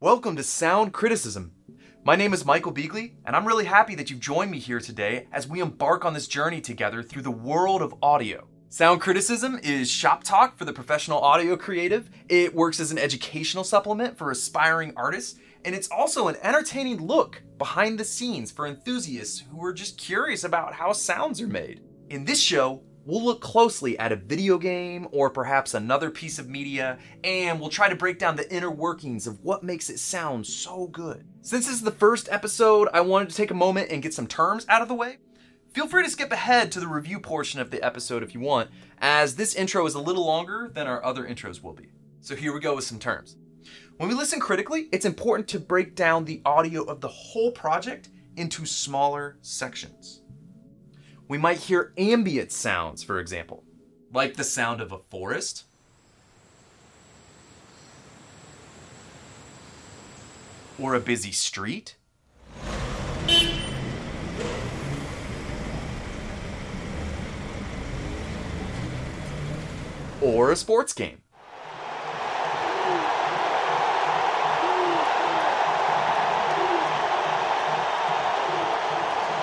Welcome to Sound Criticism. My name is Michael Beagley, and I'm really happy that you've joined me here today as we embark on this journey together through the world of audio. Sound Criticism is shop talk for the professional audio creative. It works as an educational supplement for aspiring artists, and it's also an entertaining look behind the scenes for enthusiasts who are just curious about how sounds are made. In this show, we'll look closely at a video game or perhaps another piece of media, and we'll try to break down the inner workings of what makes it sound so good. Since this is the first episode, I wanted to take a moment and get some terms out of the way. Feel free to skip ahead to the review portion of the episode if you want, as this intro is a little longer than our other intros will be. So here we go with some terms. When we listen critically, it's important to break down the audio of the whole project into smaller sections we might hear ambient sounds, for example, like the sound of a forest. Or a busy street. Or a sports game.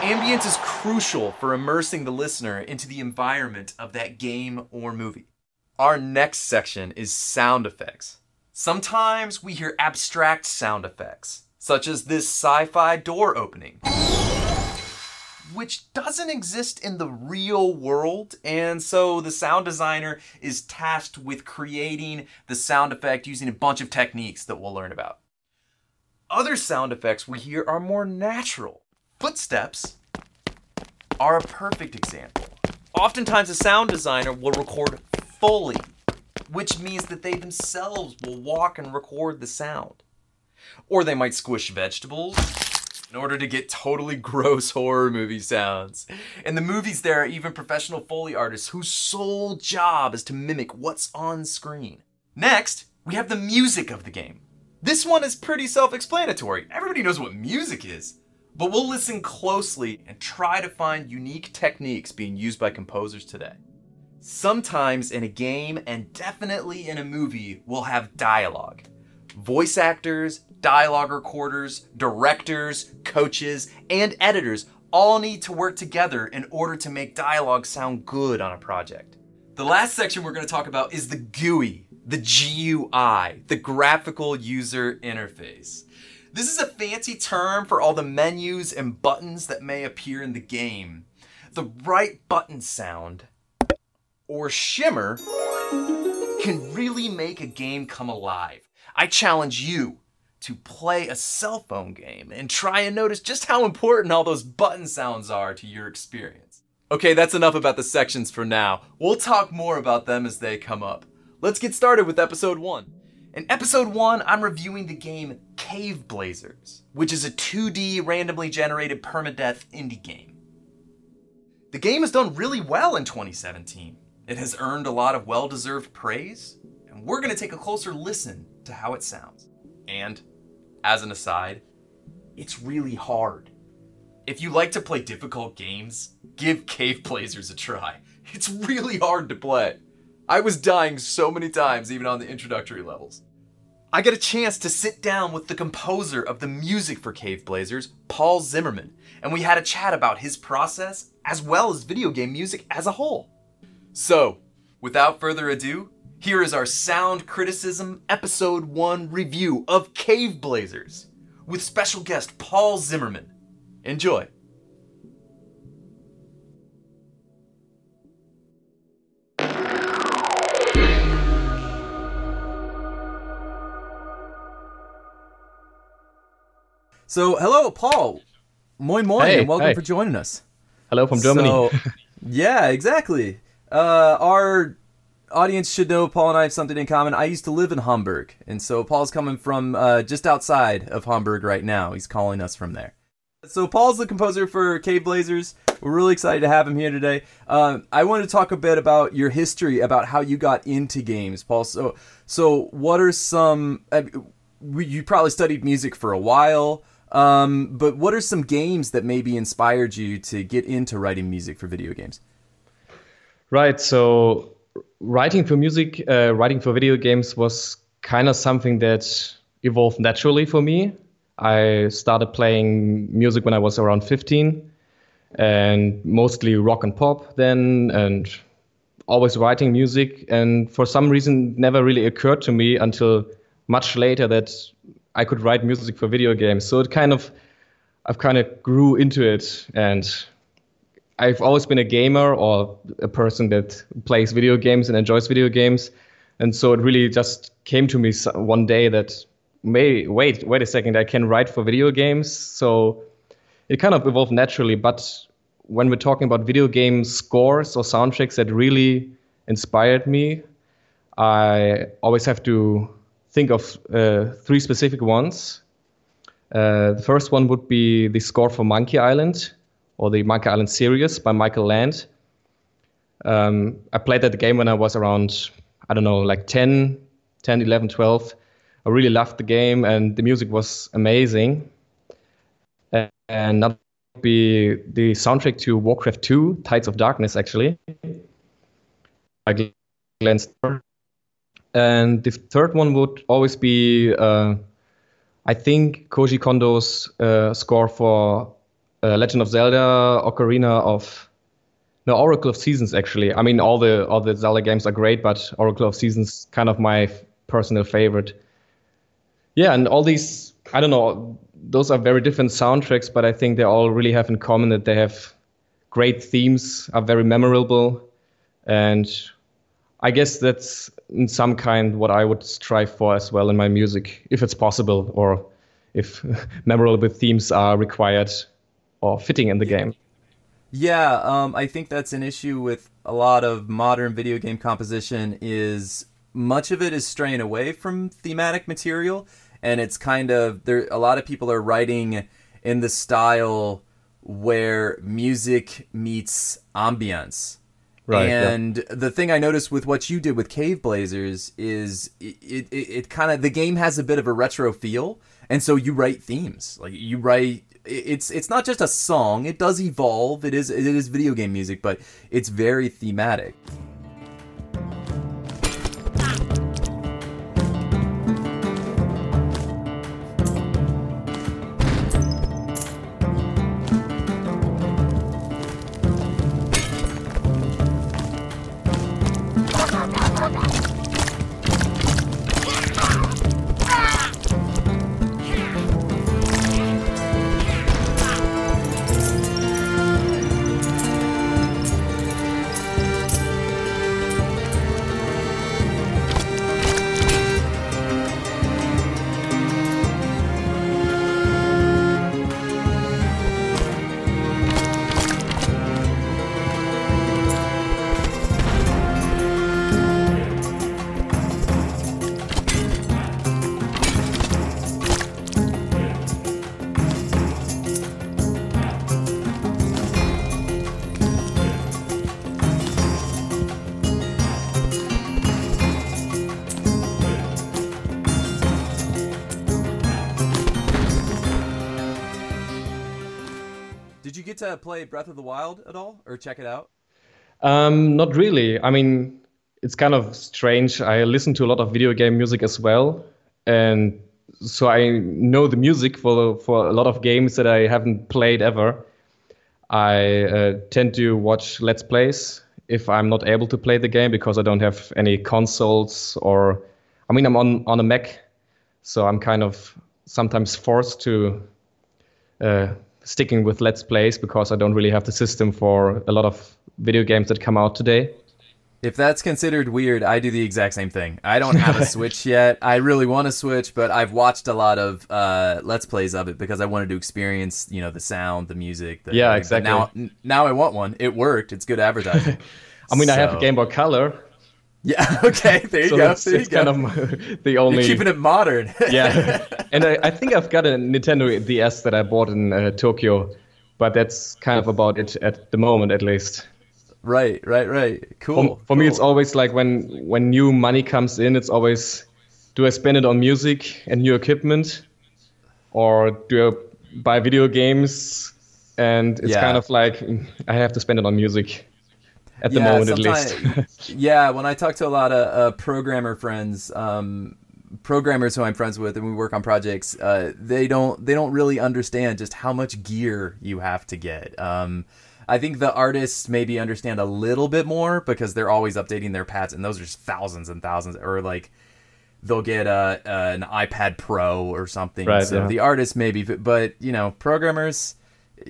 Ambience is crucial for immersing the listener into the environment of that game or movie. Our next section is sound effects. Sometimes we hear abstract sound effects, such as this sci fi door opening, which doesn't exist in the real world, and so the sound designer is tasked with creating the sound effect using a bunch of techniques that we'll learn about. Other sound effects we hear are more natural Footsteps are a perfect example. Oftentimes, a sound designer will record Foley, which means that they themselves will walk and record the sound. Or they might squish vegetables in order to get totally gross horror movie sounds. In the movies, there are even professional Foley artists whose sole job is to mimic what's on screen. Next, we have the music of the game. This one is pretty self explanatory. Everybody knows what music is. But we'll listen closely and try to find unique techniques being used by composers today. Sometimes in a game, and definitely in a movie, we'll have dialogue. Voice actors, dialogue recorders, directors, coaches, and editors all need to work together in order to make dialogue sound good on a project. The last section we're going to talk about is the GUI, the GUI, the graphical user interface. This is a fancy term for all the menus and buttons that may appear in the game. The right button sound, or shimmer, can really make a game come alive. I challenge you to play a cell phone game and try and notice just how important all those button sounds are to your experience. Okay, that's enough about the sections for now. We'll talk more about them as they come up. Let's get started with episode 1. In episode 1, I'm reviewing the game Cave Blazers, which is a 2D randomly generated permadeath indie game. The game has done really well in 2017. It has earned a lot of well deserved praise, and we're going to take a closer listen to how it sounds. And, as an aside, it's really hard. If you like to play difficult games, give Cave Blazers a try. It's really hard to play. I was dying so many times, even on the introductory levels. I get a chance to sit down with the composer of the music for Cave Blazers, Paul Zimmerman, and we had a chat about his process as well as video game music as a whole. So, without further ado, here is our Sound Criticism Episode 1 review of Cave Blazers with special guest Paul Zimmerman. Enjoy. So, hello, Paul. Moin moin, hey, and welcome hey. for joining us. Hello from Germany. So, yeah, exactly. Uh, our audience should know Paul and I have something in common. I used to live in Hamburg, and so Paul's coming from uh, just outside of Hamburg right now. He's calling us from there. So Paul's the composer for Cave Blazers. We're really excited to have him here today. Uh, I want to talk a bit about your history, about how you got into games, Paul. So, so what are some? Uh, you probably studied music for a while. Um, but what are some games that maybe inspired you to get into writing music for video games? Right. So writing for music, uh, writing for video games was kind of something that evolved naturally for me. I started playing music when I was around 15 and mostly rock and pop then and always writing music and for some reason never really occurred to me until much later that I could write music for video games. So it kind of I've kind of grew into it and I've always been a gamer or a person that plays video games and enjoys video games. And so it really just came to me one day that may wait, wait a second, I can write for video games. So it kind of evolved naturally. But when we're talking about video game scores or soundtracks that really inspired me, I always have to think of uh, three specific ones. Uh, the first one would be the score for Monkey Island or the Monkey Island series by Michael Land. Um, I played that game when I was around, I don't know, like 10, 10, 11, 12. I really loved the game and the music was amazing. And that would be the soundtrack to Warcraft 2, Tides of Darkness, actually. Glenn Starr. And the third one would always be, uh, I think, Koji Kondo's uh, score for uh, Legend of Zelda, Ocarina of no Oracle of Seasons. Actually, I mean all the all the Zelda games are great, but Oracle of Seasons kind of my personal favorite. Yeah, and all these I don't know. Those are very different soundtracks, but I think they all really have in common that they have great themes, are very memorable, and I guess that's in some kind what I would strive for as well in my music, if it's possible, or if memorable themes are required or fitting in the game. Yeah, um, I think that's an issue with a lot of modern video game composition. Is much of it is straying away from thematic material, and it's kind of there. A lot of people are writing in the style where music meets ambience. Right, and yeah. the thing I noticed with what you did with Cave Blazers is it, it, it kind of the game has a bit of a retro feel, and so you write themes like you write it's it's not just a song. It does evolve. It is it is video game music, but it's very thematic. Play Breath of the Wild at all, or check it out? Um, not really. I mean, it's kind of strange. I listen to a lot of video game music as well, and so I know the music for for a lot of games that I haven't played ever. I uh, tend to watch Let's Plays if I'm not able to play the game because I don't have any consoles or I mean I'm on on a Mac, so I'm kind of sometimes forced to uh, sticking with Let's Plays because I don't really have the system for a lot of video games that come out today. If that's considered weird, I do the exact same thing. I don't have a Switch yet. I really want to Switch, but I've watched a lot of uh, Let's Plays of it because I wanted to experience, you know, the sound, the music. The, yeah, exactly. Now, now I want one. It worked. It's good advertising. I mean, so. I have a Game Boy Color, yeah. Okay. There you so go. There you go. kind of the only. You're keeping it modern. yeah. And I, I, think I've got a Nintendo DS that I bought in uh, Tokyo, but that's kind of about it at the moment, at least. Right. Right. Right. Cool. For, for cool. me, it's always like when when new money comes in, it's always, do I spend it on music and new equipment, or do I buy video games? And it's yeah. kind of like I have to spend it on music at the yeah, moment at least. yeah, when I talk to a lot of uh, programmer friends, um, programmers who I'm friends with and we work on projects, uh, they don't they don't really understand just how much gear you have to get. Um, I think the artists maybe understand a little bit more because they're always updating their pads, and those are just thousands and thousands, or like they'll get a, an iPad Pro or something. Right, so yeah. the artists maybe, but you know, programmers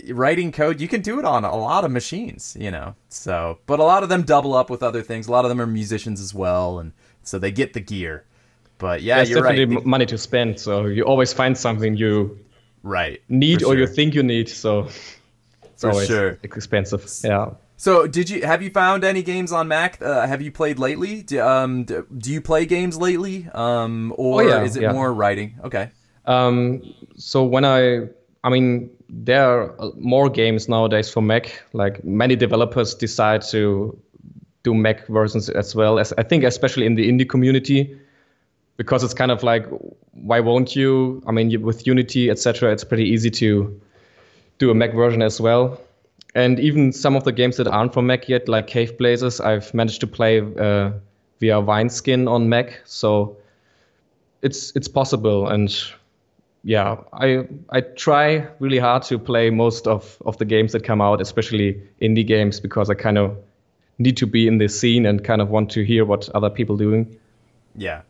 writing code, you can do it on a lot of machines, you know. So, but a lot of them double up with other things. A lot of them are musicians as well, and so they get the gear. But yeah, There's you're definitely right. money to spend, so you always find something you right. need or you think you need. So it's For always sure. expensive. Yeah. So, did you have you found any games on Mac? Uh, have you played lately? Do, um, do, do you play games lately? Um, or Oh, yeah, is it yeah. more writing? Okay. Um, so when I, I mean, there are uh, more games nowadays for Mac. Like many developers decide to do Mac versions as well. As I think, especially in the indie community, because it's kind of like, why won't you? I mean, with Unity, etc., it's pretty easy to do a Mac version as well. And even some of the games that aren't for Mac yet, like Cave Blazers, I've managed to play uh, via Wineskin on Mac. So it's it's possible and yeah i i try really hard to play most of of the games that come out especially indie games because i kind of need to be in the scene and kind of want to hear what other people doing Yeah.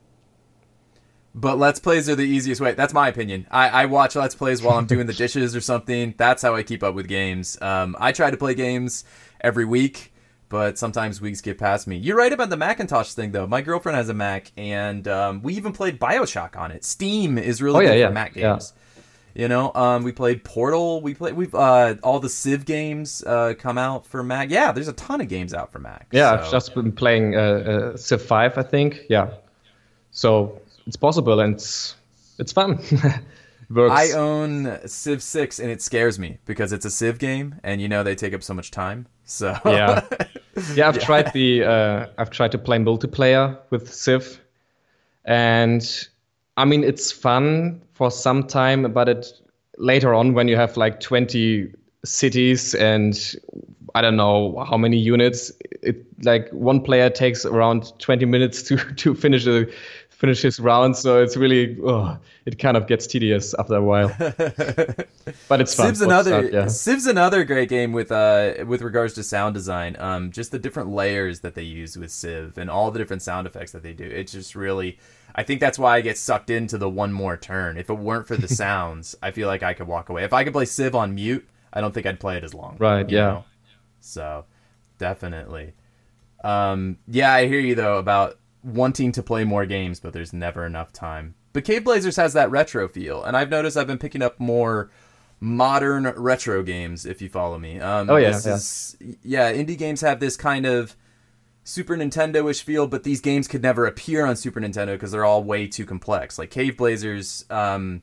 But Let's Plays are the easiest way. That's my opinion. I, I watch Let's Plays while I'm doing the dishes or something. That's how I keep up with games. Um, I try to play games every week, but sometimes weeks get past me. You're right about the Macintosh thing, though. My girlfriend has a Mac, and um, we even played Bioshock on it. Steam is really Oh, yeah, good yeah, for Mac yeah. games. You know, um, we played Portal. We played we've uh, all the Civ games uh, come out for Mac. Yeah, there's a ton of games out for Mac. yeah so- i've just been playing uh, uh, civ 5 i think yeah so it's possible and it's it's fun works I own Civ 6 and it scares me because it's a Civ game and you know they take up so much time. So yeah yeah i've tried the uh, i've tried to play multiplayer with civ and i mean it's fun for some time but it later on when you have like 20 cities and i don't know how many units it like one player takes around 20 minutes to to finish a finish his round so it's really oh, it kind of gets tedious after a while but it's fun Civ's another yeah. Civ's another great game with uh with regards to sound design. Um just the different layers that they use with Civ and all the different sound effects that they do. It's just really I think that's why I get sucked into the one more turn. If it weren't for the sounds, I feel like I could walk away. If I could play Civ on mute, I don't think I'd play it as long. Right, yeah. know? So, definitely. Um, yeah, I hear you though about wanting to play more games, but there's never enough time. But Cave Blazers has that retro feel, and I've noticed I've been picking up more modern retro games. If you follow me, um, Oh, yeah, this yeah. is- yeah. Indie games have this kind of Super Nintendo-ish feel, but these games could never appear on Super Nintendo because they're all way too complex. Like Cave Blazers, um,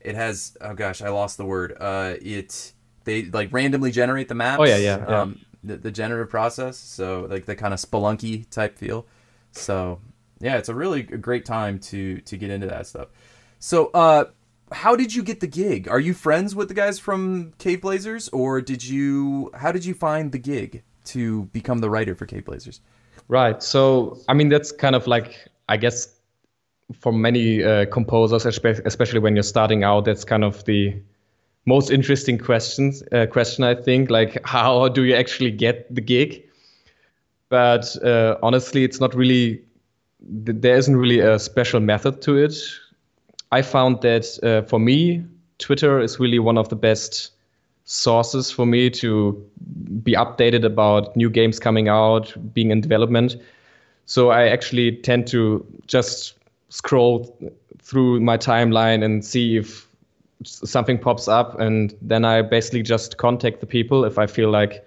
it has oh gosh, I lost the word. Uh, it they like randomly generate the maps. Oh, yeah, yeah, yeah. Um, the, the generative process, so like the kind of spelunky type feel. So yeah, it's a really great time to to get into that stuff. So uh, how did you get the gig? Are you friends with the guys from Cave Blazers, or did you? How did you find the gig to become the writer for Cave Blazers? Right. So, I mean, that's kind of like, I guess, for many uh, composers, especially when you're starting out, that's kind of the most interesting questions. Uh, question, I think, like how do you actually get the gig? But uh, honestly, it's not really. There isn't really a special method to it. I found that uh, for me, Twitter is really one of the best sources for me to be updated about new games coming out, being in development. So I actually tend to just scroll through my timeline and see if something pops up, and then I basically just contact the people if I feel like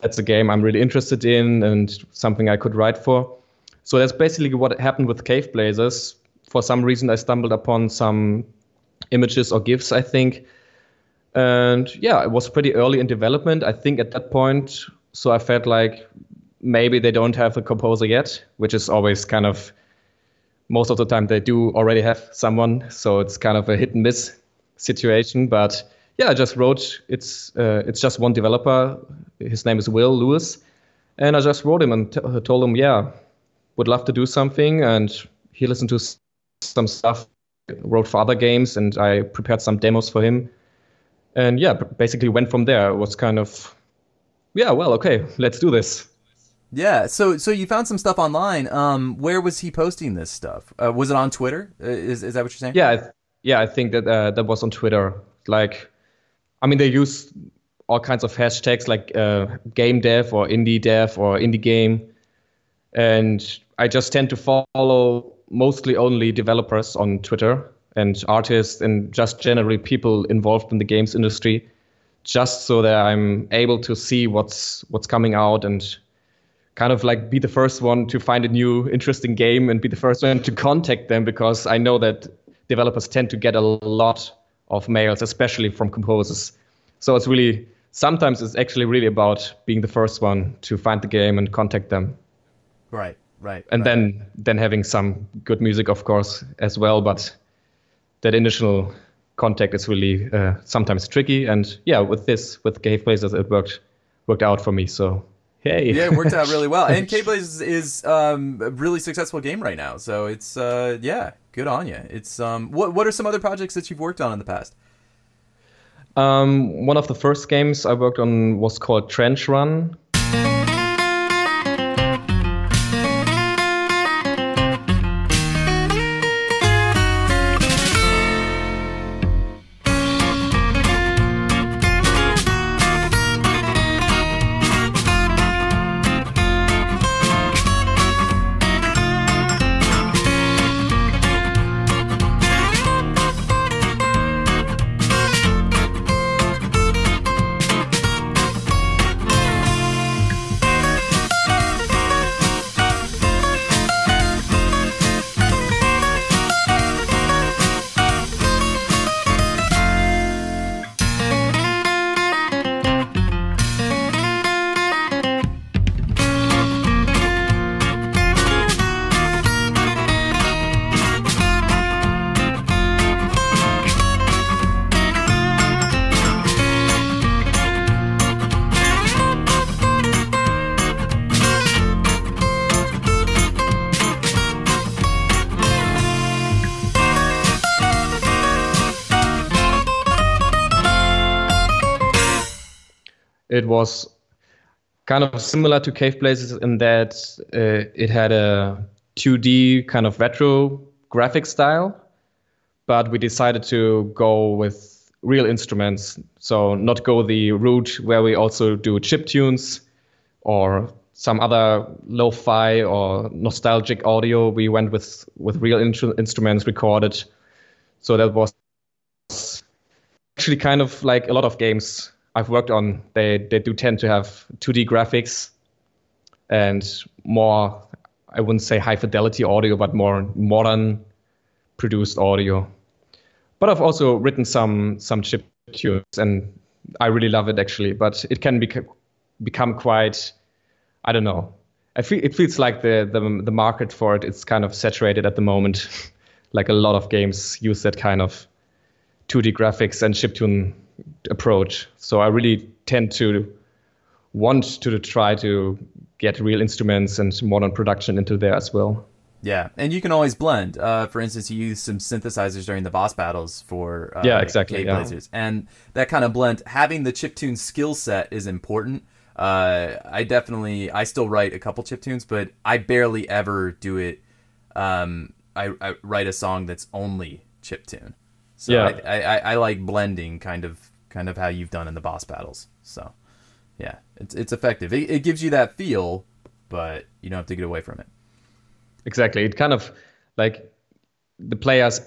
that's a game I'm really interested in and something I could write for. So that's basically what happened with Cave Blazers. For some reason, I stumbled upon some images or GIFs, I think. And yeah, it was pretty early in development, I think, at that point. So I felt like maybe they don't have a composer yet, which is always kind of most of the time they do already have someone. So it's kind of a hit and miss situation. But yeah, I just wrote it's uh, it's just one developer. His name is Will Lewis, and I just wrote him and t- told him, yeah, would love to do something, and he listened to s- some stuff, wrote for other games, and I prepared some demos for him. And yeah, basically went from there. It was kind of, yeah, well, okay, let's do this. Yeah, so so you found some stuff online. Um, where was he posting this stuff? Uh, was it on Twitter? Uh, is is that what you're saying? Yeah, yeah, I think that uh, that was on Twitter. Like, I mean, they use all kinds of hashtags like uh, game dev or indie dev or indie game, and I just tend to follow mostly only developers on Twitter and artists and just generally people involved in the games industry, just so that I'm able to see what's what's coming out and kind of like be the first one to find a new interesting game and be the first one to contact them because I know that developers tend to get a lot of mails, especially from composers. So it's really sometimes it's actually really about being the first one to find the game and contact them. Right, right. And right. then then having some good music, of course, as well. But that initial contact is really uh, sometimes tricky. And yeah, with this with Cave Blazers, it worked worked out for me. So Hey. yeah, it worked out really well. And Cave Blazers is um, a really successful game right now. So it's uh, yeah, good on you. It's um, what what are some other projects that you've worked on in the past? Um, one of the first games I worked on was called Trench Run. It was kind of similar to Cave Blazers in that uh, it had a 2D kind of retro graphic style, but we decided to go with real instruments. So not go the route where we also do chip tunes or some other lo-fi or nostalgic audio. We went with with real in- instruments recorded. So that was actually kind of like a lot of games I've worked on, they they do tend to have 2D graphics and more I wouldn't say high fidelity audio, but more modern produced audio. But I've also written some some chip tunes, and I really love it actually. But it can bec- become quite, I don't know. I feel it feels like the the the market for it it is kind of saturated at the moment. like a lot of games use that kind of 2D graphics and chiptune approach. So I really tend to want to try to get real instruments and modern production into there as well. Yeah, and you can always blend. Uh, for instance, you use some synthesizers during the boss battles for uh, yeah, exactly, yeah. Blazers, and that kind of blend. Having the chip tune skill set is important. Uh, I definitely, I still write a couple chip tunes, but I barely ever do it. Um, I, I write a song that's only chip tune. So yeah. I, I, I like blending kind of kind of how you've done in the boss battles. So, yeah, it's it's effective. It, it gives you that feel, but you don't have to get away from it. Exactly. It kind of like the players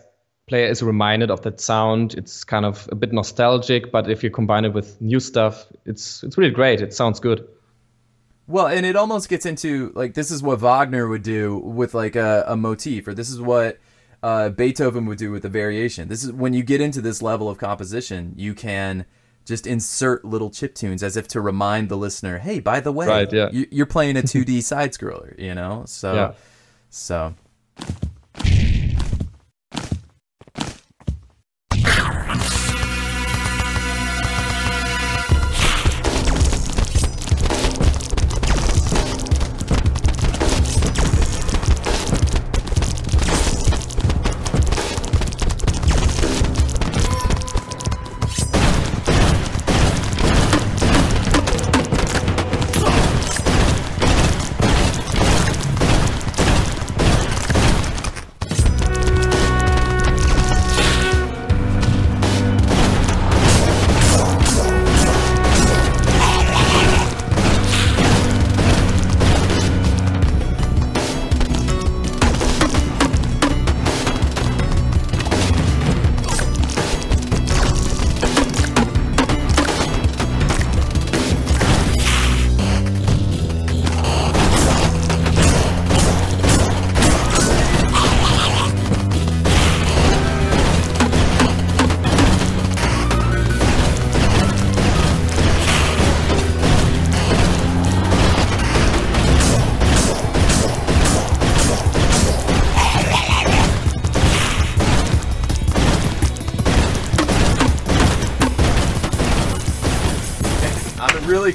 player is reminded of that sound. It's kind of a bit nostalgic, but if you combine it with new stuff, it's it's really great. It sounds good. Well, and it almost gets into like this is what Wagner would do with like a, a motif, or this is what uh, Beethoven would do with the variation. This is when you get into this level of composition, you can just insert little chip tunes as if to remind the listener, "Hey, by the way, right, yeah. you, are playing a 2D side scroller," you know. So, yeah. so.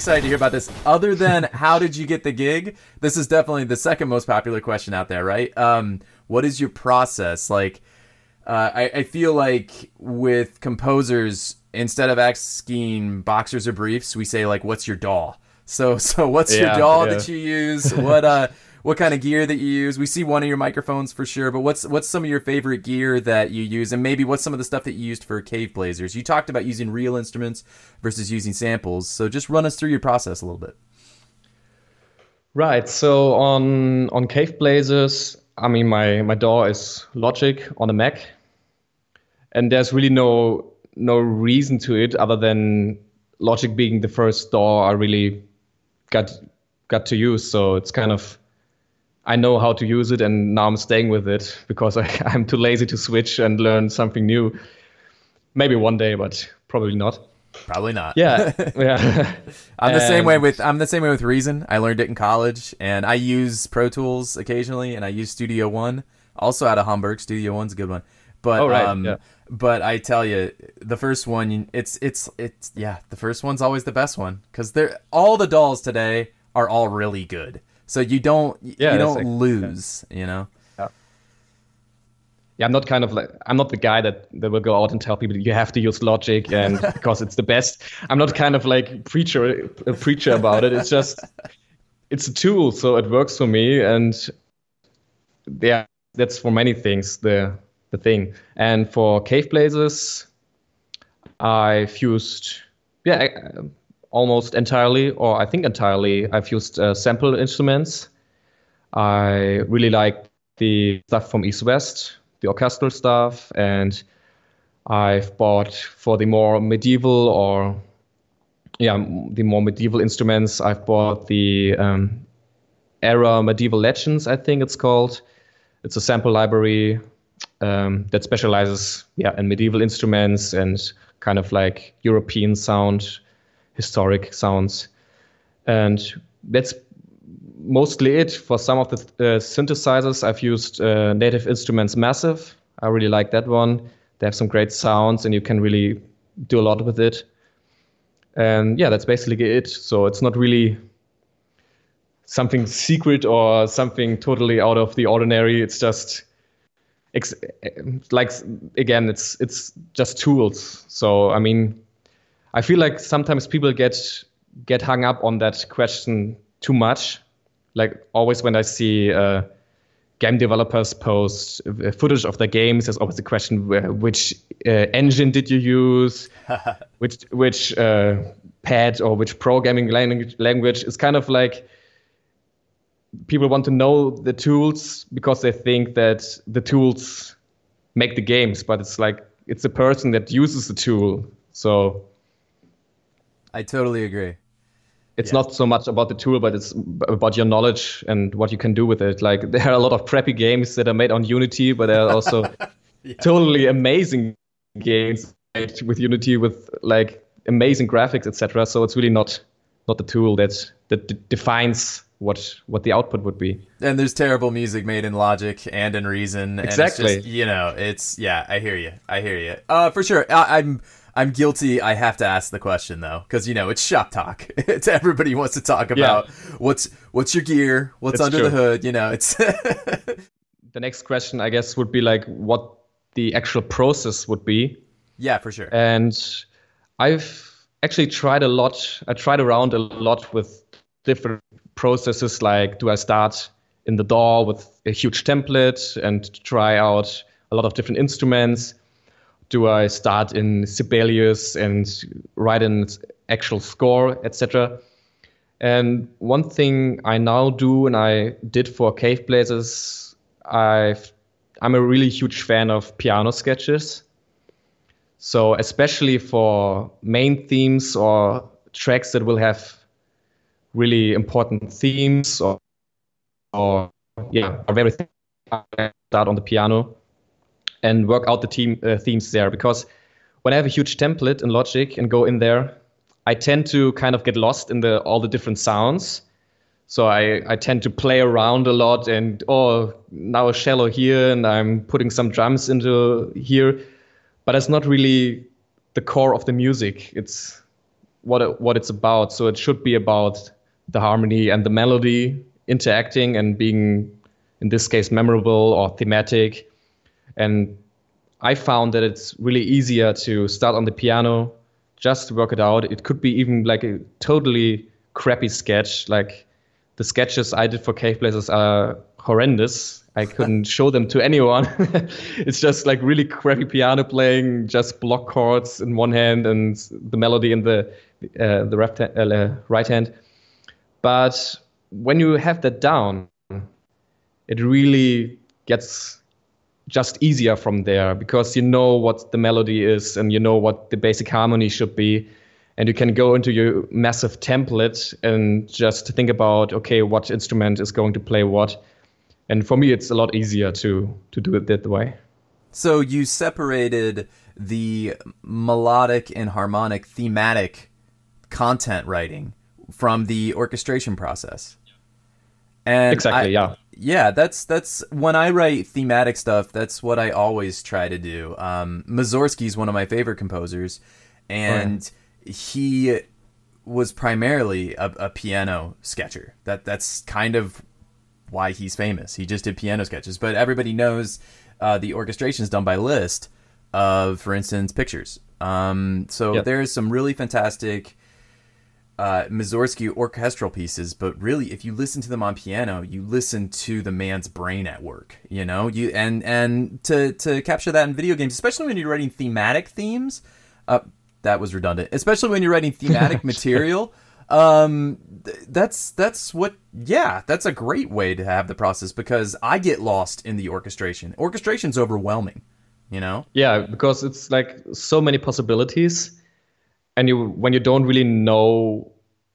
Excited to hear about this. Other than how did you get the gig? This is definitely the second most popular question out there, right? Um, what is your process like? Uh, I, I feel like with composers, instead of asking boxers or briefs, we say like, "What's your DAW?" So, so what's Yeah, your DAW yeah. that you use? What uh, what kind of gear that you use? We see one of your microphones for sure, but what's what's some of your favorite gear that you use, and maybe what's some of the stuff that you used for Cave Blazers? You talked about using real instruments versus using samples, so just run us through your process a little bit. Right. So on on Cave Blazers, I mean my my DAW is Logic on a Mac, and there's really no no reason to it other than Logic being the first DAW I really got got to use. So it's kind of I know how to use it, and now I'm staying with it because I, I'm too lazy to switch and learn something new. Maybe one day, but probably not. Probably not. Yeah, yeah. I'm the same way with I'm the same way with Reason. I learned it in college, and I use Pro Tools occasionally, and I use Studio One, also out of Hamburg. Studio One's a good one, but Oh, right, um, yeah. but I tell you, the first one, it's it's it's yeah, the first one's always the best one because they're all the DAWs today are all really good. So you don't Yeah, you don't like- lose, you know. yeah, I'm not kind of like I'm not the guy that, that will go out and tell people you have to use Logic and because it's the best. I'm not kind of like preacher a preacher about it. It's just it's a tool, so it works for me, and yeah, that's for many things the the thing. And for Cave Blazers, I've used yeah I- almost entirely, or I think entirely, I've used uh, sample instruments. I really like the stuff from East West, the orchestral stuff, and I've bought for the more medieval or yeah, the more medieval instruments. I've bought the um, Era Medieval Legends, I think it's called. It's a sample library um, that specializes yeah in medieval instruments and kind of like European sound, historic sounds, and that's mostly it. For some of the uh, synthesizers, I've used uh, Native Instruments Massive. I really like that one. They have some great sounds, and you can really do a lot with it. And yeah, that's basically it. So it's not really something secret or something totally out of the ordinary. It's just like again, it's it's just tools. So I mean, I feel like sometimes people get get hung up on that question too much. Like always when I see uh, game developers post uh, footage of their games, there's always the question which uh, engine did you use, which which uh, pad or which programming language language. It's kind of like people want to know the tools because they think that the tools make the games, but it's like it's the person that uses the tool. So I totally agree. it's Yeah. not so much about the tool, but it's about your knowledge and what you can do with it. Like there are a lot of preppy games that are made on Unity, but there are also totally amazing games made with Unity with like amazing graphics, etc. So it's really not not the tool that that d- defines what what the output would be. And there's terrible music made in Logic and in Reason. And Exactly. It's just, you know, it's yeah. I hear you. I hear you. Uh, for sure. I, I'm I'm guilty. I have to ask the question though, because you know it's shop talk. It's everybody wants to talk about what's what's your gear, what's It's under true. the hood. You know, it's The next question, I guess, would be like what the actual process would be. yeah, for sure. and I've actually tried a lot. I tried around a lot with different processes. Like, do I start in the DAW with a huge template and try out a lot of different instruments? Do I start in Sibelius and write an actual score, etc.? And one thing I now do, and I did for Cave Blazers, I've, I'm a really huge fan of piano sketches. So especially for main themes or tracks that will have really important themes or or yeah, or very start on the piano and work out the team uh, themes there because when I have a huge template in Logic and go in there, I tend to kind of get lost in the all the different sounds. So I, I tend to play around a lot and oh now a shallow here and I'm putting some drums into here but it's not really the core of the music. It's what it, what it's about. So it should be about the harmony and the melody interacting and being, in this case, memorable or thematic. And I found that it's really easier to start on the piano, just work it out. It could be even like a totally crappy sketch. Like the sketches I did for Cave Blazers are horrendous. I couldn't show them to anyone. it's just like really crappy piano playing, just block chords in one hand and the melody in the uh, the left hand, uh, right hand. But when you have that down, it really gets just easier from there because you know what the melody is and you know what the basic harmony should be. And you can go into your massive template and just think about okay what instrument is going to play what. And for me it's a lot easier to to do it that way. So you separated the melodic and harmonic thematic content writing from the orchestration process. And exactly I, yeah yeah, that's that's when I write thematic stuff. That's what I always try to do. Um, is one of my favorite composers, and oh, yeah. he was primarily a, a, piano sketcher. That that's kind of why he's famous. He just did piano sketches, but everybody knows uh, the orchestration is done by Liszt of, for instance, pictures. Um, so yep. there's some really fantastic uh, Mussorgsky orchestral pieces, but really, if you listen to them on piano, you listen to the man's brain at work. You know, you and and to to capture that in video games, especially when you're writing thematic themes. Uh, that was redundant. Especially when you're writing thematic material. Um, th- that's that's what. Yeah, that's a great way to have the process because I get lost in the orchestration. Orchestration's overwhelming. You know. Yeah, because it's like so many possibilities and you when you don't really know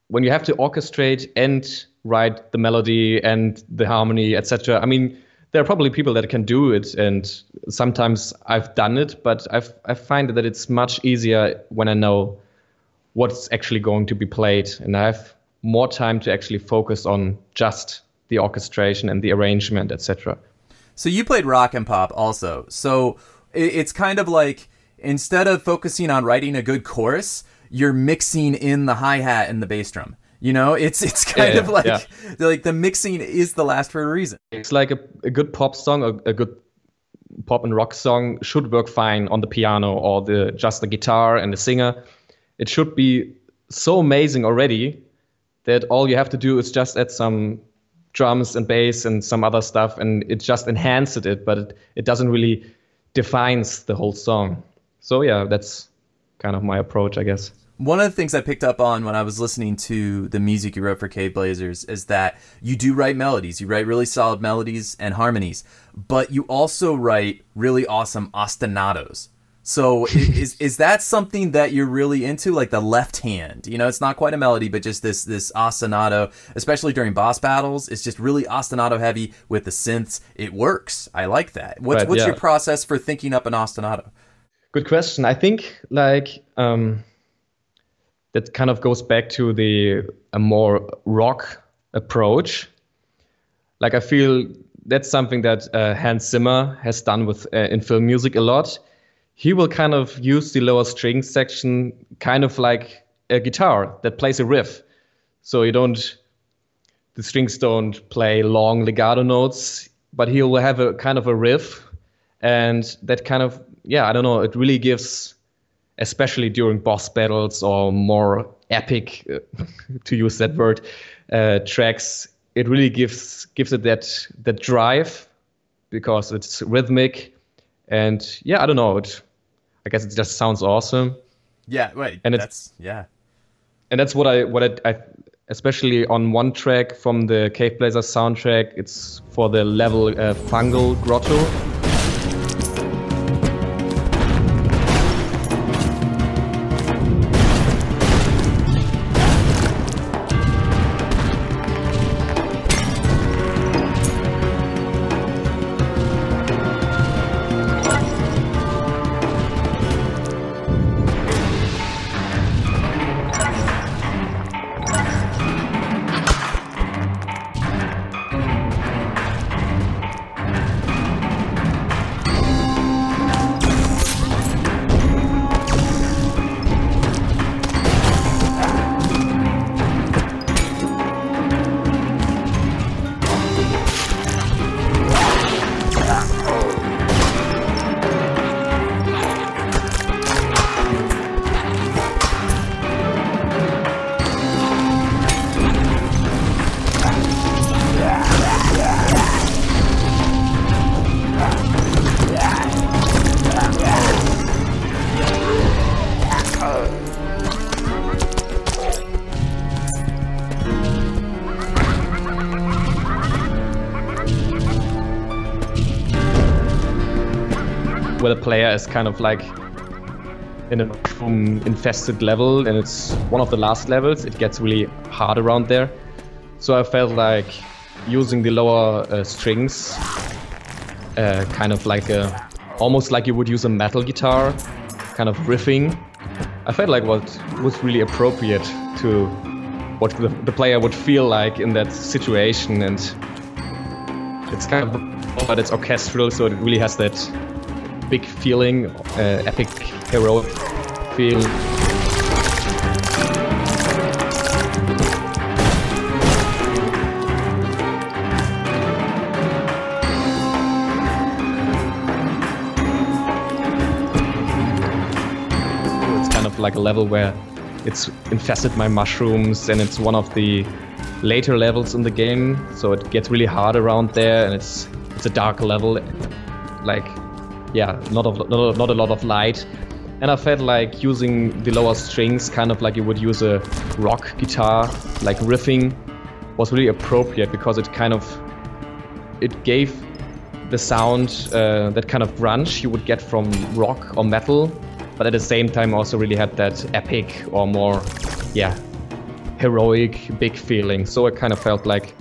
when you have to orchestrate and write the melody and the harmony etc i mean there are probably people that can do it and sometimes i've done it but I've, i find that it's much easier when i know what's actually going to be played. And i have more time to actually focus on just the orchestration and the arrangement etc so you played rock and pop also. So it's kind of like instead of focusing on writing a good chorus you're mixing in the hi hat and the bass drum. You know, it's it's kind yeah, of like yeah. like the mixing is the last for a reason. It's like a, a good pop song, a, a good pop and rock song should work fine on the piano or the just the guitar and the singer. It should be so amazing already that all you have to do is just add some drums and bass and some other stuff and it just enhances it, but it, it doesn't really defines the whole song. So yeah, that's kind of my approach, I guess one of the things I picked up on when I was listening to the music you wrote for Cave Blazers is that you do write melodies. You write really solid melodies and harmonies, but you also write really awesome ostinatos. So is is that something that you're really into, like the left hand? You know, it's not quite a melody, but just this this ostinato, especially during boss battles, it's just really ostinato heavy with the synths. It works. I like that. What's right, what's yeah. your process for thinking up an ostinato? Good question. I think like um, that kind of goes back to the a more rock approach. Like I feel that's something that uh, Hans Zimmer has done with uh, in film music a lot. He will kind of use the lower string section kind of like a guitar that plays a riff. So you don't the strings don't play long legato notes, but he will have a kind of a riff and that kind of yeah, I don't know, it really gives especially during boss battles or more epic, uh, to use that word, uh, tracks, it really gives gives it that that drive because it's rhythmic, and yeah, I don't know, it, I guess it just sounds awesome. Yeah, right. And that's yeah, and that's what I what I, I especially on one track from the Cave Blazer soundtrack. It's for the level uh, Fungal Grotto. Player is kind of like in a infested level and it's one of the last levels. It gets really hard around there. So i felt like using the lower uh, strings uh, kind of like a almost like you would use a metal guitar kind of riffing. I felt like what was really appropriate to what the, the player would feel like in that situation and it's kind of but it's orchestral so it really has that big feeling, uh, epic, heroic feel. It's kind of like a level where it's infested by mushrooms and it's one of the later levels in the game so it gets really hard around there and it's it's a dark level like yeah, not, of, not, not a lot of light. And I felt like using the lower strings, kind of like you would use a rock guitar, like riffing, was really appropriate because it kind of it gave the sound uh, that kind of grunge you would get from rock or metal, but at the same time also really had that epic or more, yeah, heroic, big feeling. So it kind of felt like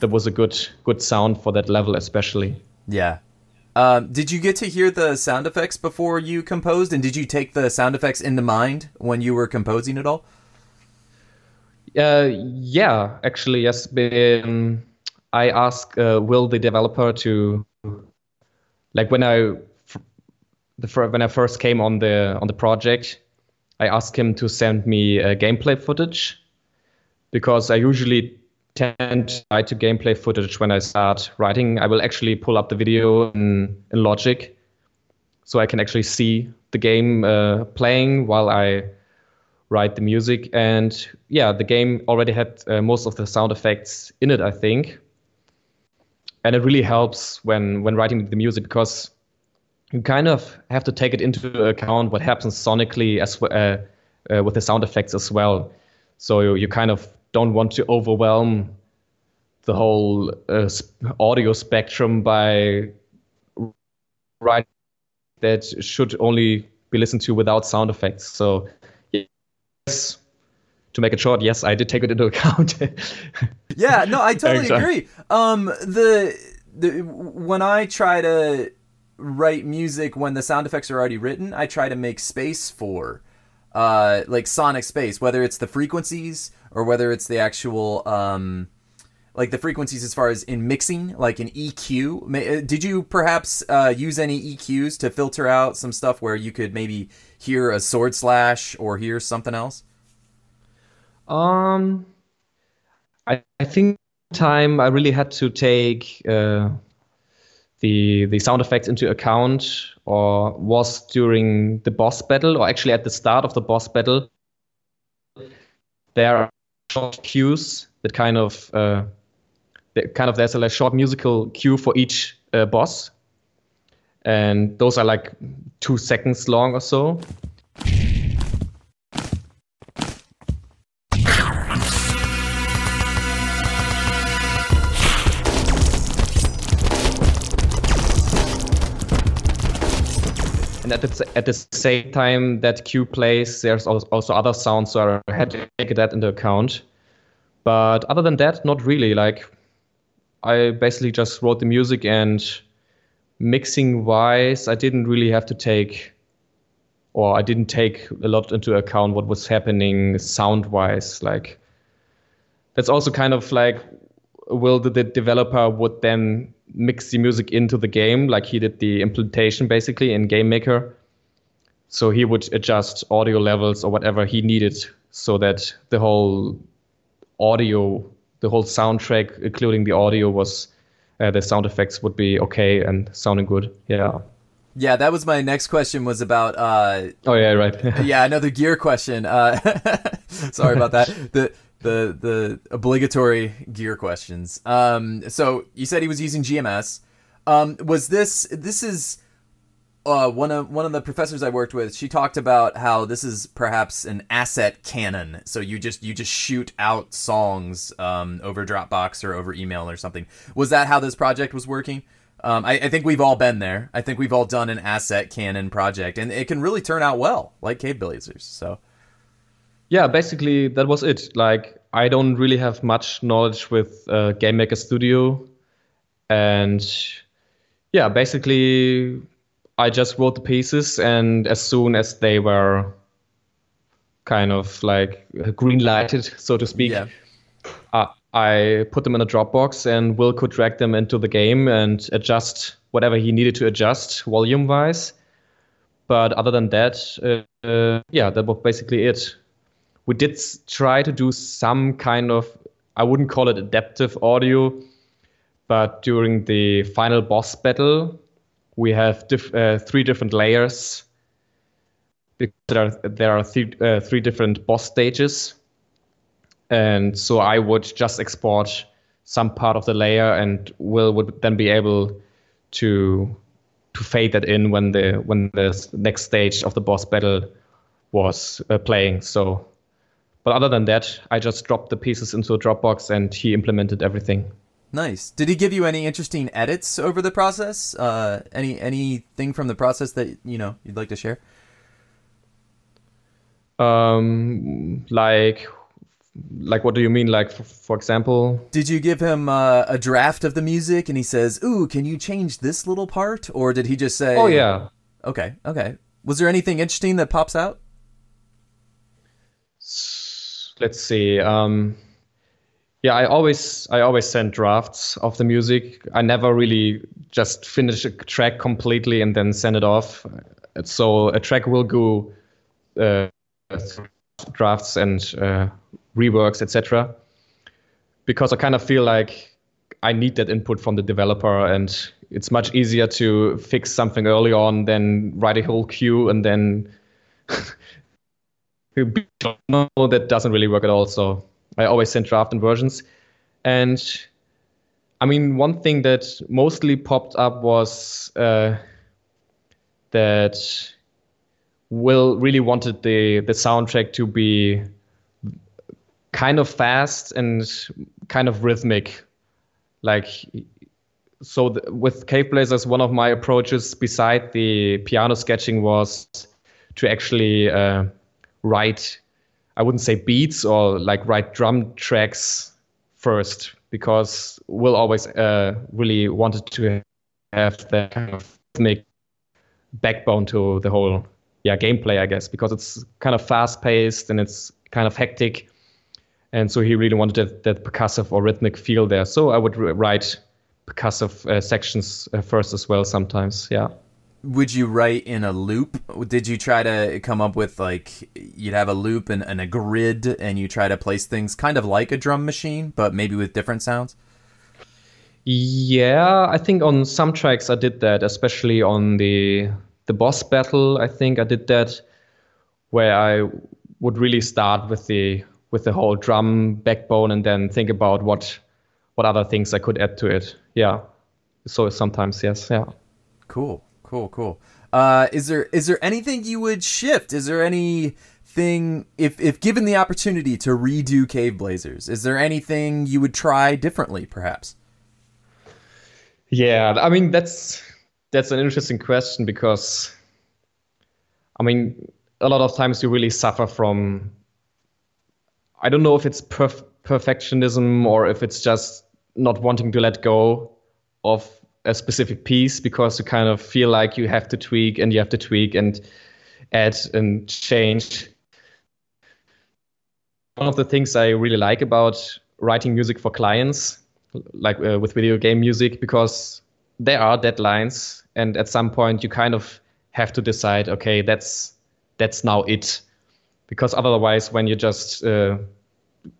there was a good good sound for that level, especially. Yeah, um, did you get to hear the sound effects before you composed, and did you take the sound effects into mind when you were composing it all? Uh, yeah, actually, yes. Um, I asked uh, Will, the developer, to like when I the when I first came on the on the project, I asked him to send me uh, gameplay footage because I usually tend to write to gameplay footage when I start writing. I will actually pull up the video in, in Logic so I can actually see the game uh, playing while I write the music. And yeah, the game already had uh, most of the sound effects in it, I think. And it really helps when, when writing the music because you kind of have to take it into account what happens sonically as uh, uh, with the sound effects as well. So you, you kind of don't want to overwhelm the whole uh, audio spectrum by writing that should only be listened to without sound effects. So, yes, to make it short, yes, I did take it into account. yeah, no, I totally agree. Um, the the when I try to write music when the sound effects are already written, I try to make space for uh, like sonic space, whether it's the frequencies or whether it's the actual um, like the frequencies as far as in mixing, like an EQ. Uh, did you perhaps uh, use any EQs to filter out some stuff where you could maybe hear a sword slash or hear something else? Um, I, I think time I really had to take uh, the the sound effects into account or was during the boss battle or actually at the start of the boss battle there short cues that kind of uh, kind of there's a like, short musical cue for each uh, boss. And those are like two seconds long or so at the, at the same time that cue plays, there's also other sounds, so I had to take that into account. But other than that, not really. Like, I basically just wrote the music and mixing wise, I didn't really have to take, or I didn't take a lot into account what was happening sound wise. Like, that's also kind of like, will the, the developer would then mix the music into the game, like he did the implementation basically in Game Maker. So he would adjust audio levels or whatever he needed so that the whole audio, the whole soundtrack, including the audio, was uh, the sound effects would be okay and sounding good. Yeah. Yeah, that was my next question. Was about. Uh, oh yeah, right. yeah, another gear question. Uh, sorry about that. The the the obligatory gear questions. Um, so you said he was using GMS. Um, was this this is uh, one of one of the professors I worked with, she talked about how this is perhaps an asset cannon. So you just you just shoot out songs um, over Dropbox or over email or something. Was that how this project was working? Um, I, I, think we've all been there. I think we've all done an asset cannon project, and it can really turn out well, like Cave Blazers. So, yeah, basically that was it. Like I don't really have much knowledge with uh, Game Maker Studio, and yeah, basically I just wrote the pieces, and as soon as they were kind of like green lighted, so to speak, yeah. uh, I put them in a Dropbox, and Will could drag them into the game and adjust whatever he needed to adjust volume wise. But other than that, uh, uh, yeah, that was basically it. We did try to do some kind of, I wouldn't call it adaptive audio, but during the final boss battle, we have diff- uh, three different layers. There are, there are th- uh, three different boss stages. And so I would just export some part of the layer and Will would then be able to to fade that in when the when the next stage of the boss battle was uh, playing. So, but other than that, I just dropped the pieces into a Dropbox and he implemented everything. Nice. Did he give you any interesting edits over the process? Uh, any anything from the process that you know you'd like to share? Um, like, like what do you mean? Like, for, for example, did you give him uh, a draft of the music and he says, "Ooh, can you change this little part?" Or did he just say, "Oh yeah"? Okay, okay. Was there anything interesting that pops out? Let's see. Um, yeah, I always I always send drafts of the music. I never really just finish a track completely and then send it off. So a track will go uh, drafts and uh, reworks, etc. Because I kind of feel like I need that input from the developer, and it's much easier to fix something early on than write a whole cue and then. that doesn't really work at all. So I always send draft and versions. And I mean, one thing that mostly popped up was uh, that Will really wanted the the soundtrack to be kind of fast and kind of rhythmic, like. So with Cave Blazers, one of my approaches beside the piano sketching was to actually uh, write I wouldn't say beats or like write drum tracks first because Will always uh, really wanted to have that kind of rhythmic backbone to the whole yeah gameplay I guess because it's kind of fast paced and it's kind of hectic. And so he really wanted that, that percussive or rhythmic feel there. So I would write percussive uh, sections uh, first as well sometimes yeah would you write in a loop? Did you try to come up with like you'd have a loop and, and, a grid and you try to place things kind of like a drum machine, but maybe with different sounds? Yeah, I think on some tracks I did that, especially on the the boss battle. I think I did that where I would really start with the with the whole drum backbone and then think about what what other things I could add to it. Yeah. So sometimes yes, yeah. Cool cool, cool. Uh, is there is there anything you would shift? Is there anything if if given the opportunity to redo Cave Blazers? Is there anything you would try differently, perhaps? Yeah, I mean that's that's an interesting question because I mean a lot of times you really suffer from I don't know if it's perf- perfectionism or if it's just not wanting to let go of a specific piece because you kind of feel like you have to tweak and you have to tweak and add and change. One of the things I really like about writing music for clients, like uh, with video game music, because there are deadlines, and at some point you kind of have to decide, okay, that's that's now it, because otherwise, when you're just uh,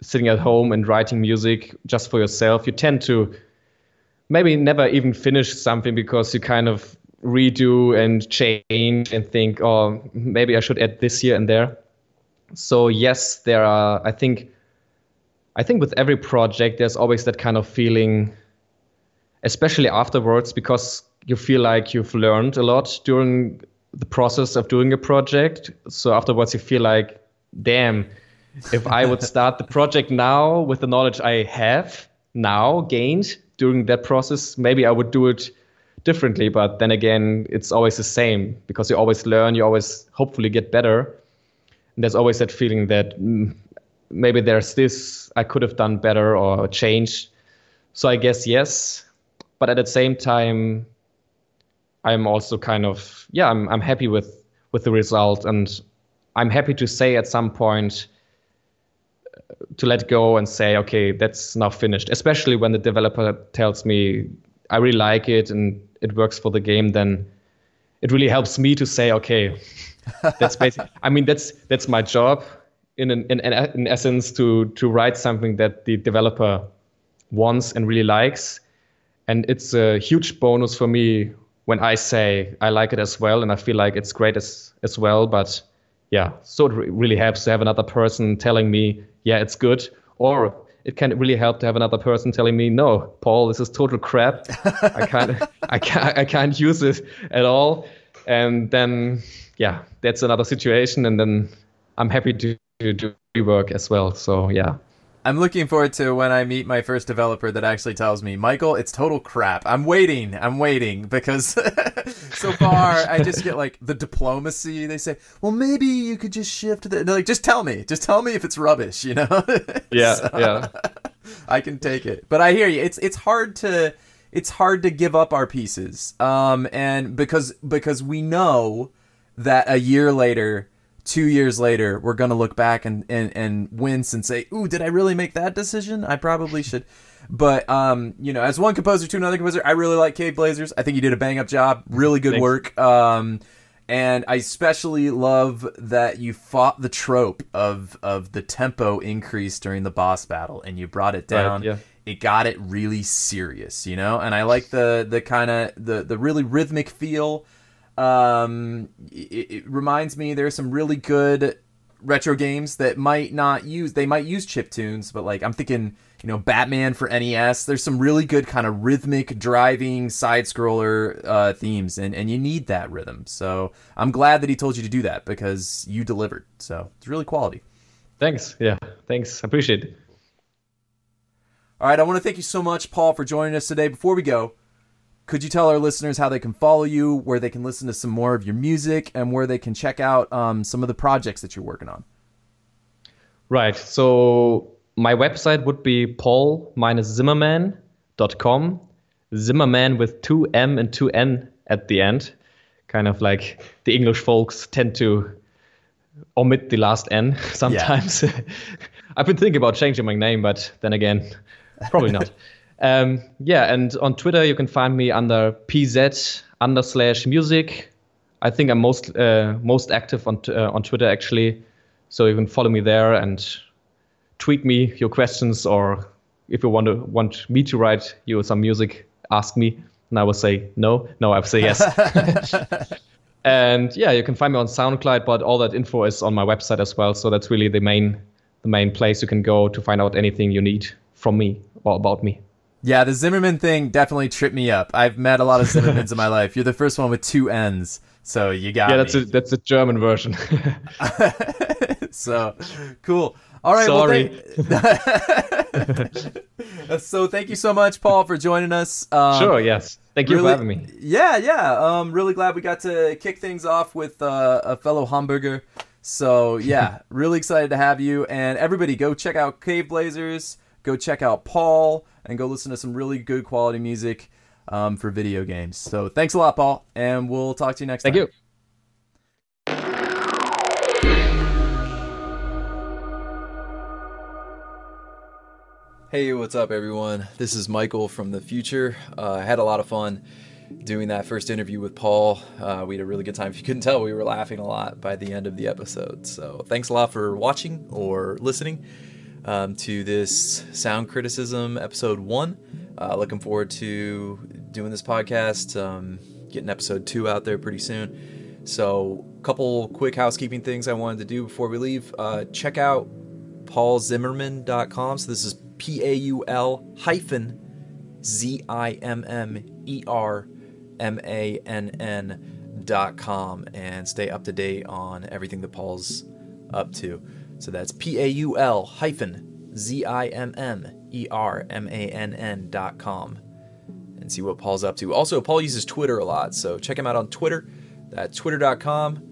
sitting at home and writing music just for yourself, you tend to maybe never even finish something because you kind of redo and change and think, oh, maybe I should add this here and there. So yes, there are. I think, I think with every project, there's always that kind of feeling, especially afterwards, because you feel like you've learned a lot during the process of doing a project. So afterwards, you feel like, damn, if I would start the project now with the knowledge I have now gained during that process, maybe I would do it differently. But then again, it's always the same because you always learn, you always hopefully get better. And there's always that feeling that mm, maybe there's this I could have done better or changed. So I guess yes, but at the same time, I'm also kind of yeah, I'm I'm happy with with the result, and I'm happy to say at some point to let go and say okay, that's now finished. Especially when the developer tells me I really like it and it works for the game, then it really helps me to say okay, that's basically. I mean that's that's my job in an, in in essence to to write something that the developer wants and really likes and it's a huge bonus for me when I say I like it as well and I feel like it's great as as well. But yeah, so it really helps to have another person telling me, yeah, it's good, or it can really help to have another person telling me, no, Paul, this is total crap. I can't, I can't, I can't use it at all. And then, yeah, that's another situation. And then I'm happy to, to do rework as well. So yeah. I'm looking forward to when I meet my first developer that actually tells me, Michael, it's total crap. I'm waiting. I'm waiting because so far I just get like the diplomacy. They say, well, maybe you could just shift the. They're like, just tell me. Just tell me if it's rubbish, you know? Yeah, so, yeah. I can take it. But I hear you. It's it's hard to it's hard to give up our pieces. Um, and because because we know that a year later two years later, we're gonna look back and, and, and wince and say, "Ooh, did I really make that decision? I probably should." But um, you know, as one composer to another composer, I really like Cave Blazers. I think you did a bang up job, really good Thanks. work. Um, and I especially love that you fought the trope of of the tempo increase during the boss battle, and you brought it down. Right, yeah. It got it really serious, you know. And I like the the kind of the the really rhythmic feel um, it, it reminds me there's some really good retro games that might not use they might use chip tunes, but like I'm thinking, you know, Batman for NES. There's some really good kind of rhythmic driving side scroller uh, themes, and and you need that rhythm. So I'm glad that he told you to do that because you delivered. So it's really quality. Thanks. Yeah. Thanks. I appreciate it. All right. I want to thank you so much, Paul, for joining us today. Before we go, could you tell our listeners how they can follow you, where they can listen to some more of your music, and where they can check out um, some of the projects that you're working on? Right. So my website would be paul-zimmermann.com. Zimmermann with two M and two N at the end. Kind of like the English folks tend to omit the last N sometimes. Yeah. I've been thinking about changing my name, but then again, probably not. Um, yeah, and on Twitter you can find me under pz under slash music. I think I'm most uh, most active on uh, on Twitter actually, so you can follow me there and tweet me your questions or if you want to want me to write you some music, ask me, and I will say no. No, I will say yes. and yeah, you can find me on SoundCloud, but all that info is on my website as well. So that's really the main the main place you can go to find out anything you need from me or about me. Yeah, the Zimmermann thing definitely tripped me up. I've met a lot of Zimmermans in my life. You're the first one with two N's, so you got. Yeah, that's me. a that's a German version. so cool. All right. Sorry. Well, thank... so thank you so much, Paul, for joining us. Um, sure. Yes. Thank you really, for having me. Yeah, yeah. Um, really glad we got to kick things off with uh, a fellow Hamburger. So yeah, really excited to have you. And everybody, go check out Cave Blazers. Go check out Paul and go listen to some really good quality music um, for video games. So thanks a lot, Paul, and we'll talk to you next Thank time. Thank you. Hey, what's up, everyone? This is Michael from the future. Uh, I had a lot of fun doing that first interview with Paul. Uh, we had a really good time. If you couldn't tell, we were laughing a lot by the end of the episode. So, thanks a lot for watching or listening um, to this sound criticism episode one. Uh, looking forward to doing this podcast, um, getting episode two out there pretty soon. So, a couple quick housekeeping things I wanted to do before we leave. Uh, check out paulzimmermann.com. So, this is P A U L hyphen Z I M M E R M A N N dot com and stay up to date on everything that Paul's up to. So that's P A U L hyphen Z I M M E R M A N N dot com and see what Paul's up to. Also, Paul uses Twitter a lot, so check him out on Twitter. That's twitter.com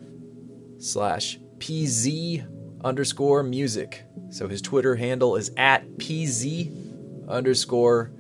slash PZ underscore music. So his Twitter handle is at PZ underscore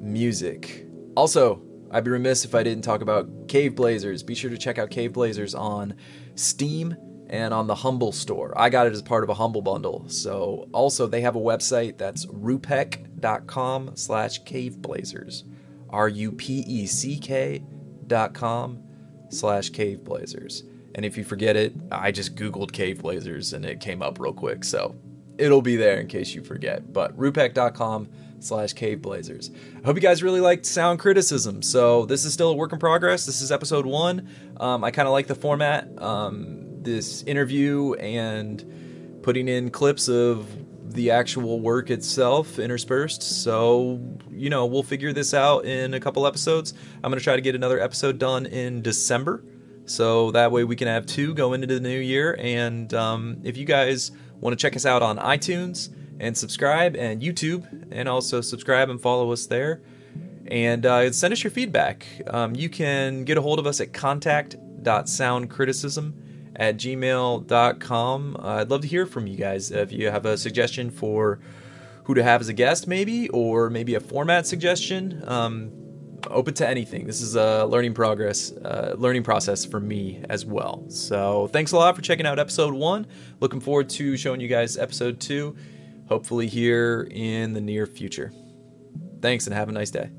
music. Also, I'd be remiss if I didn't talk about Cave Blazers. Be sure to check out Cave Blazers on Steam and on the Humble store. I got it as part of a Humble bundle. So also they have a website that's rupeck.com slash caveblazers. R-U-P-E-C-K dot com slash caveblazers. And if you forget it, I just Googled cave blazers and it came up real quick. So it'll be there in case you forget. But rupeck.com slash cave blazers. I hope you guys really liked sound criticism. So this is still a work in progress. This is episode one. Um, I kind of like the format. Um, this interview and putting in clips of the actual work itself interspersed. So, you know, we'll figure this out in a couple episodes. I'm going to try to get another episode done in December. So that way we can have two going into the new year. And um, if you guys want to check us out on iTunes and subscribe and YouTube, and also subscribe and follow us there. And uh, send us your feedback. Um, you can get a hold of us at contact.soundcriticism at gmail.com. Uh, I'd love to hear from you guys. If you have a suggestion for who to have as a guest, maybe, or maybe a format suggestion, um, open to anything. This is a learning progress, uh, learning process for me as well. So thanks a lot for checking out episode one. Looking forward to showing you guys episode two, hopefully here in the near future. Thanks and have a nice day.